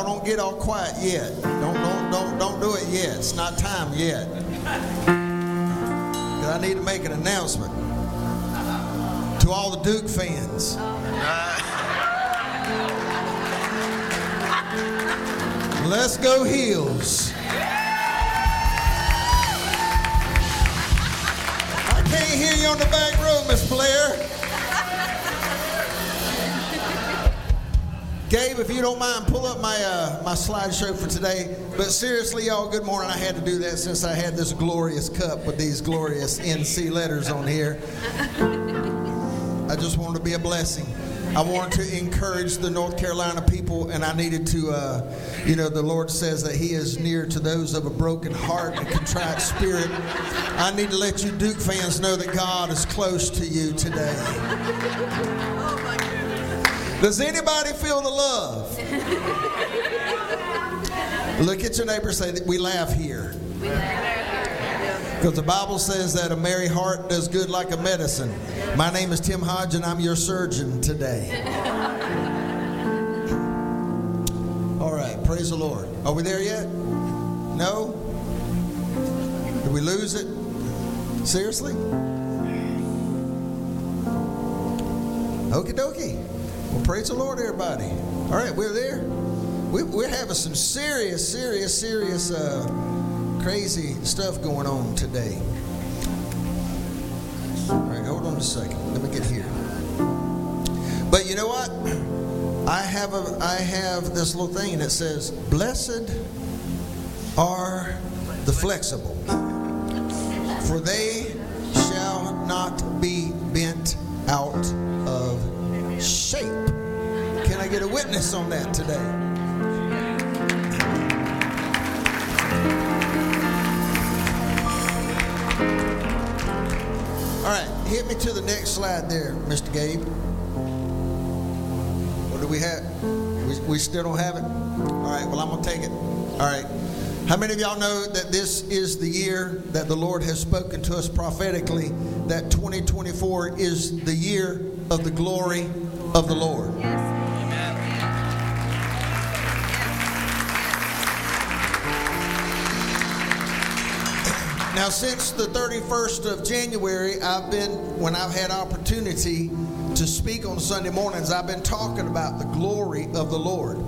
Y'all don't get all quiet yet. Don't don't don't don't do it yet. It's not time yet. 'Cause I need to make an announcement to all the Duke fans. Let's go Heels. I can't hear you on the back row, Miss Blair. Gabe, if you don't mind, pull up my uh, my slideshow for today. But seriously, y'all, good morning. I had to do that since I had this glorious cup with these glorious NC letters on here. I just wanted to be a blessing. I wanted to encourage the North Carolina people, and I needed to, uh, you know, the Lord says that He is near to those of a broken heart and contrite spirit. I need to let you Duke fans know that God is close to you today. Does anybody feel the love? Look at your neighbor say that we laugh here. Because the Bible says that a merry heart does good like a medicine. My name is Tim Hodge, and I'm your surgeon today. All right, praise the Lord. Are we there yet? No? Did we lose it? Seriously? Okie dokie. Well, praise the Lord, everybody. All right, we're there. We, we're having some serious, serious, serious, uh, crazy stuff going on today. All right, hold on a second. Let me get here. But you know what? I have a I have this little thing that says, "Blessed are the flexible, for they shall not be bent out shape." Can I get a witness on that today? All right, hit me to the next slide there, Mr. Gabe. What do we have? We, we still don't have it? All right, well, I'm going to take it. All right. How many of y'all know that this is the year that the Lord has spoken to us prophetically that 2024 is the year of the glory of the Lord? Now, since the 31st of January, I've been, when I've had opportunity to speak on Sunday mornings, I've been talking about the glory of the Lord.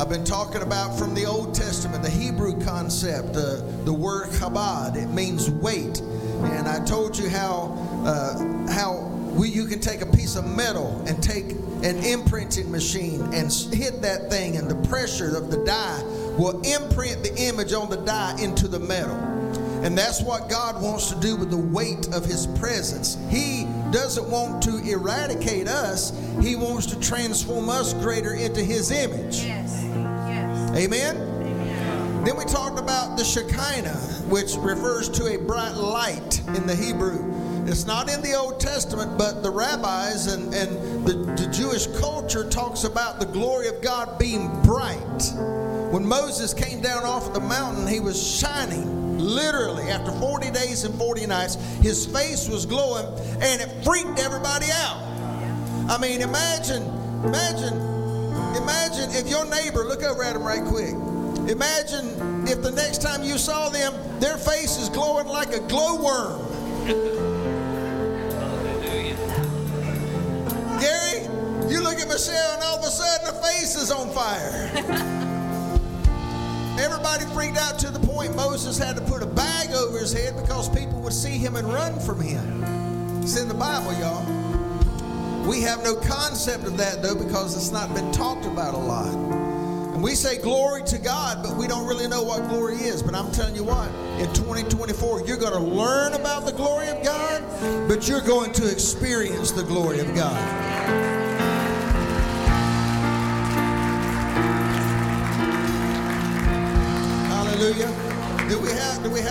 I've been talking about from the Old Testament, the Hebrew concept, uh, the word kabod. It means weight. And I told you how, uh, how we, you can take a piece of metal and take an imprinting machine and hit that thing, and the pressure of the die will imprint the image on the die into the metal. And that's what God wants to do with the weight of His presence. He doesn't want to eradicate us, He wants to transform us greater into His image. Yes. Yes. Amen? Then we talked about the Shekinah, which refers to a bright light in the Hebrew. It's not in the Old Testament, but the rabbis and, and the, the Jewish culture talks about the glory of God being bright. When Moses came down off the mountain, he was shining. Literally, after 40 days and 40 nights, his face was glowing and it freaked everybody out. I mean, imagine, imagine, imagine if your neighbor, look over at him right quick. Imagine if the next time you saw them, their face is glowing like a glowworm. You look at Michelle and all of a sudden her face is on fire. Everybody freaked out to the point Moses had to put a bag over his head because people would see him and run from him. It's in the Bible, y'all. We have no concept of that though because it's not been talked about a lot. And we say glory to God, but we don't really know what glory is. But I'm telling you what, in 2024, you're going to learn about the glory of God, but you're going to experience the glory of God.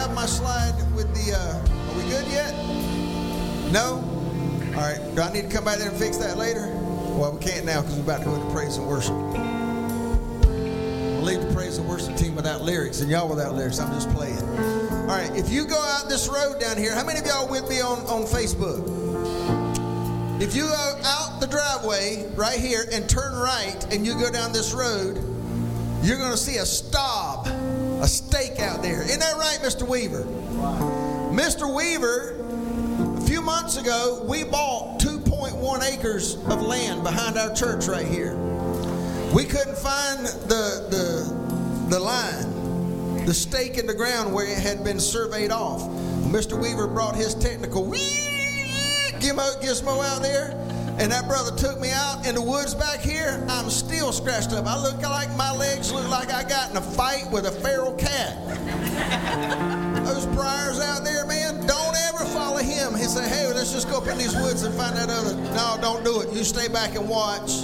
Have my slide with the uh, are we good yet? No? All right. Do I need to come back there and fix that later? Well, we can't now because we're about to go into praise and worship. We'll leave the praise and worship team without lyrics and y'all without lyrics. I'm just playing. All right. If you go out this road down here, how many of y'all with me on, on Facebook? If you go out the driveway right here and turn right and you go down this road, you're going to see a stop, a stake out there. Isn't that right, Mr. Weaver? Mr. Weaver, a few months ago, we bought 2.1 acres of land behind our church right here. We couldn't find the, the, the line, the stake in the ground where it had been surveyed off. Mr. Weaver brought his technical gizmo, out there, and that brother took me out in the woods back here. I'm still scratched up. I look like my legs look like I got in a fight with a feral cat. Those briars out there, man, don't ever follow him. He said, hey, let's just go up in these woods and find that other. No, don't do it. You stay back and watch.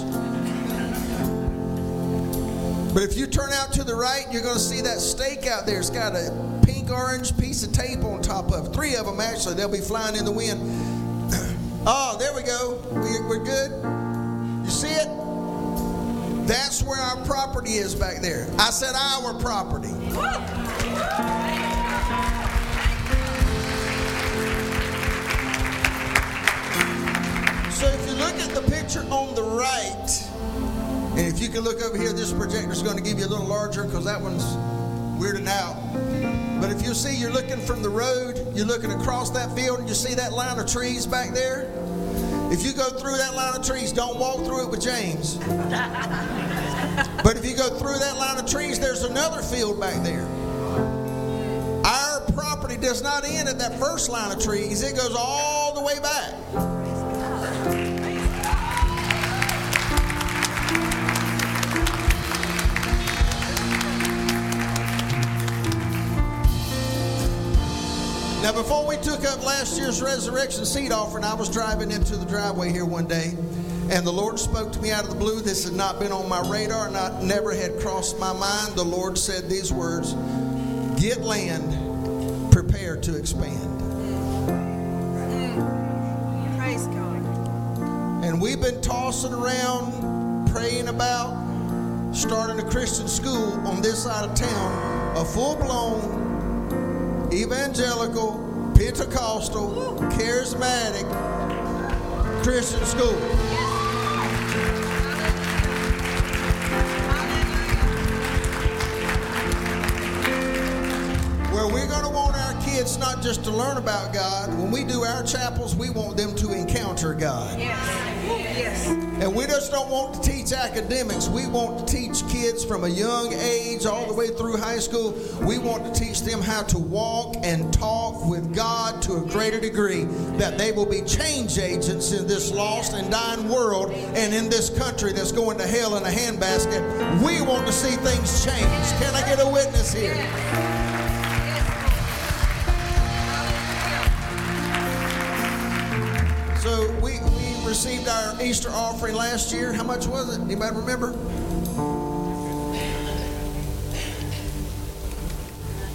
But if you turn out to the right, you're going to see that stake out there. It's got a pink orange piece of tape on top of it. Three of them, actually. They'll be flying in the wind. Oh, there we go. We, we're good. You see it? That's where our property is back there. I said our property. So if you look at the picture on the right, and if you can look over here, this projector is going to give you a little larger because that one's weirding out. But if you see, you're looking from the road, you're looking across that field, and you see that line of trees back there. If you go through that line of trees, don't walk through it with James. but if you go through that line of trees, there's another field back there. Our property does not end at that first line of trees, it goes all the way back. Now, before we took up last year's resurrection seed offering, I was driving into the driveway here one day, and the Lord spoke to me out of the blue. This had not been on my radar, not never had crossed my mind. The Lord said these words: "Get land, prepare to expand." Praise God. And we've been tossing around, praying about starting a Christian school on this side of town, a full-blown evangelical, Pentecostal, charismatic Christian school. Where we're going to want our kids not just to learn about God. When we do our chapels, we want them to encounter God. Yes. Yes. And we just don't want to teach academics. We want to teach kids from a young age all the way through high school. We want to teach them how to walk and talk with God to a greater degree that they will be change agents in this lost and dying world and in this country that's going to hell in a handbasket. We want to see things change. Can I get a witness here? Received our Easter offering last year. How much was it? Anybody remember?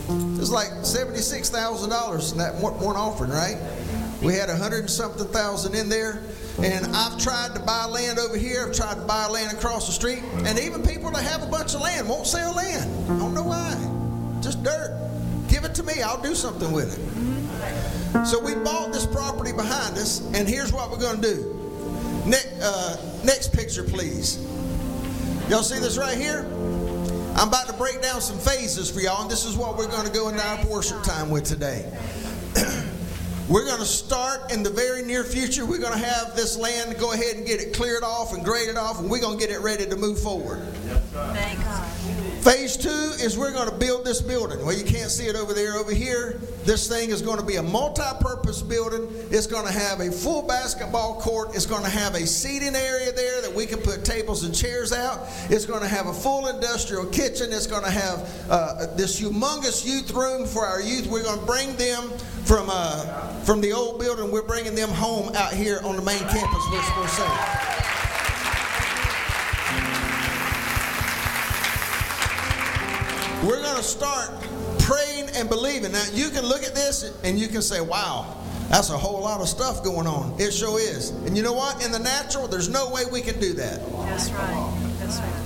It was like seventy-six thousand dollars in that one offering, right? We had a hundred and something thousand in there, and I've tried to buy land over here. I've tried to buy land across the street, and even people that have a bunch of land won't sell land. I don't know why. Just dirt. Give it to me. I'll do something with it. So we bought this property behind us, and here's what we're going to do. Next, uh, next picture, please. Y'all see this right here? I'm about to break down some phases for y'all, and this is what we're going to go into our worship time with today. we're going to start in the very near future. We're going to have this land go ahead and get it cleared off and graded off, and we're going to get it ready to move forward. God. Phase two is we're going to build this building. Well, you can't see it over there. Over here, this thing is going to be a multi-purpose building. It's going to have a full basketball court. It's going to have a seating area there that we can put tables and chairs out. It's going to have a full industrial kitchen. It's going to have uh, this humongous youth room for our youth. We're going to bring them from uh, from the old building. We're bringing them home out here on the main campus. We're, we're saying. We're going to start praying and believing. Now, you can look at this and you can say, wow, that's a whole lot of stuff going on. It sure is. And you know what? In the natural, there's no way we can do that. That's right. That's right.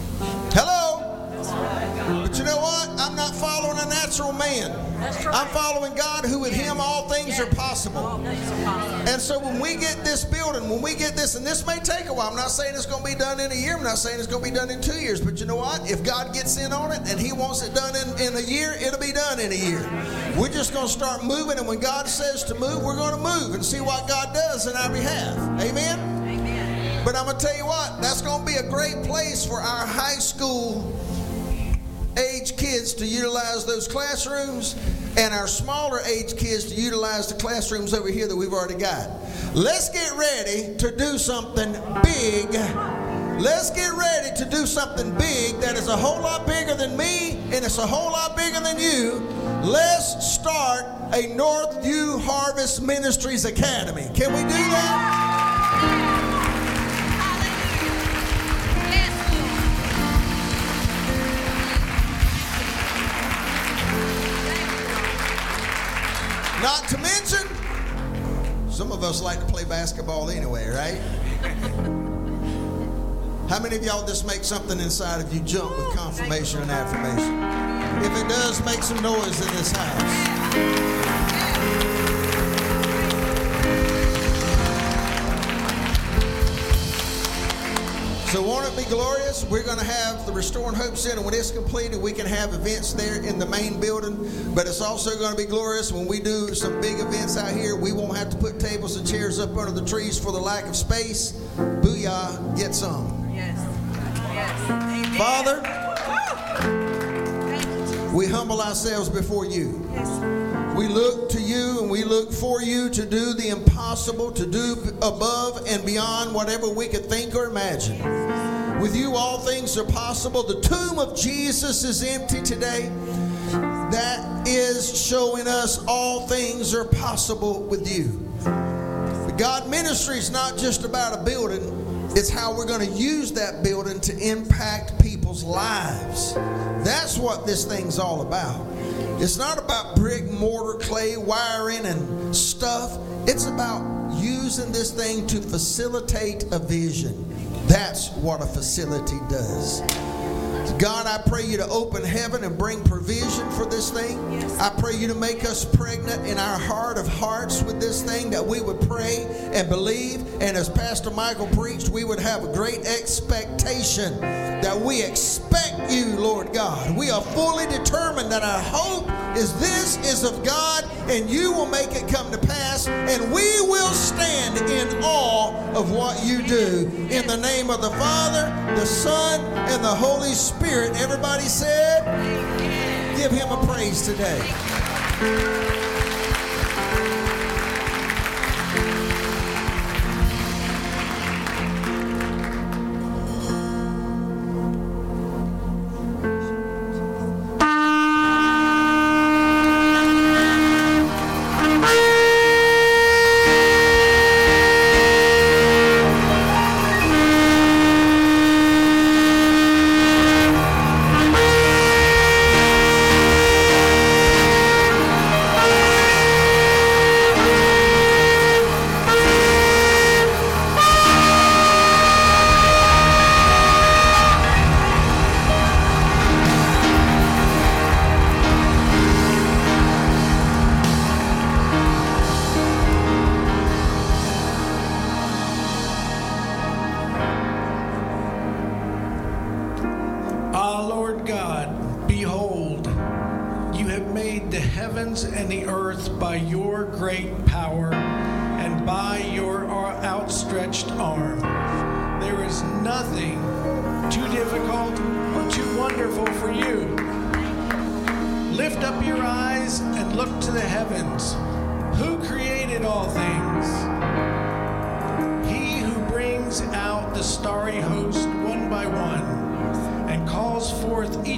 But you know what? I'm not following a natural man. I'm following God, who with Him all things are possible. things are possible. And so when we get this building, when we get this, and this may take a while, I'm not saying it's going to be done in a year, I'm not saying it's going to be done in two years, but you know what? If God gets in on it and He wants it done in, in a year, it'll be done in a year. We're just going to start moving, and when God says to move, we're going to move and see what God does in our behalf. Amen? Amen. But I'm going to tell you what, that's going to be a great place for our high school age kids to utilize those classrooms and our smaller age kids to utilize the classrooms over here that we've already got. Let's get ready to do something big. Let's get ready to do something big that is a whole lot bigger than me and it's a whole lot bigger than you. Let's start a Northview Harvest Ministries Academy. Can we do that? Not to mention, some of us like to play basketball anyway, right? How many of y'all just make something inside of you jump with confirmation and affirmation? If it does, make some noise in this house. So, won't it be glorious? We're going to have the Restoring Hope Center. When it's completed, we can have events there in the main building. But it's also going to be glorious when we do some big events out here. We won't have to put tables and chairs up under the trees for the lack of space. Booyah, get some. Yes. Yes. Father, Thank you, Jesus. we humble ourselves before you. Yes. We look to you and we look for you to do the impossible, to do above and beyond whatever we could think or imagine. With you, all things are possible. The tomb of Jesus is empty today. That is showing us all things are possible with you. God ministry is not just about a building, it's how we're going to use that building to impact people's lives. That's what this thing's all about. It's not about brick, mortar, clay, wiring, and stuff. It's about using this thing to facilitate a vision. That's what a facility does. God, I pray you to open heaven and bring provision for this thing. Yes. I pray you to make us pregnant in our heart of hearts with this thing, that we would pray and believe. And as Pastor Michael preached, we would have a great expectation that we expect you, Lord God. We are fully determined that our hope is this is of God, and you will make it come to pass, and we will stand in awe of what you do. In the name of the Father, the Son, and the Holy Spirit. Everybody said, Give him a praise today.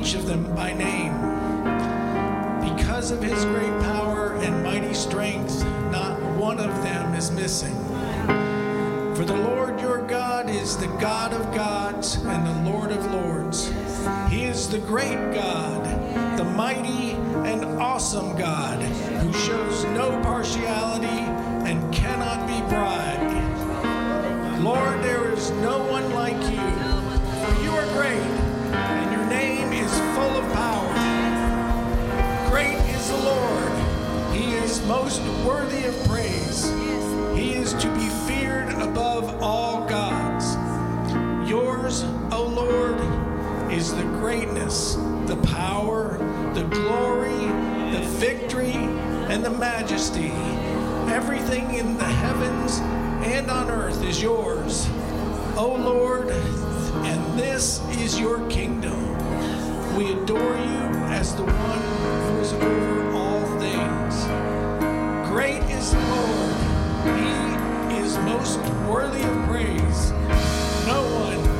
Each of them by name. Because of his great power and mighty strength, not one of them is missing. For the Lord your God is the God of gods and the Lord of lords. He is the great God, the mighty and awesome God, who shows no partiality and cannot be bribed. Lord, there is no one like you, for you are great full of power. Great is the Lord. He is most worthy of praise. He is to be feared above all gods. Yours, O Lord, is the greatness, the power, the glory, the victory, and the majesty. Everything in the heavens and on earth is yours, O Lord, and this is your kingdom. We adore you as the one who is over all things. Great is the Lord. He is most worthy of praise. No one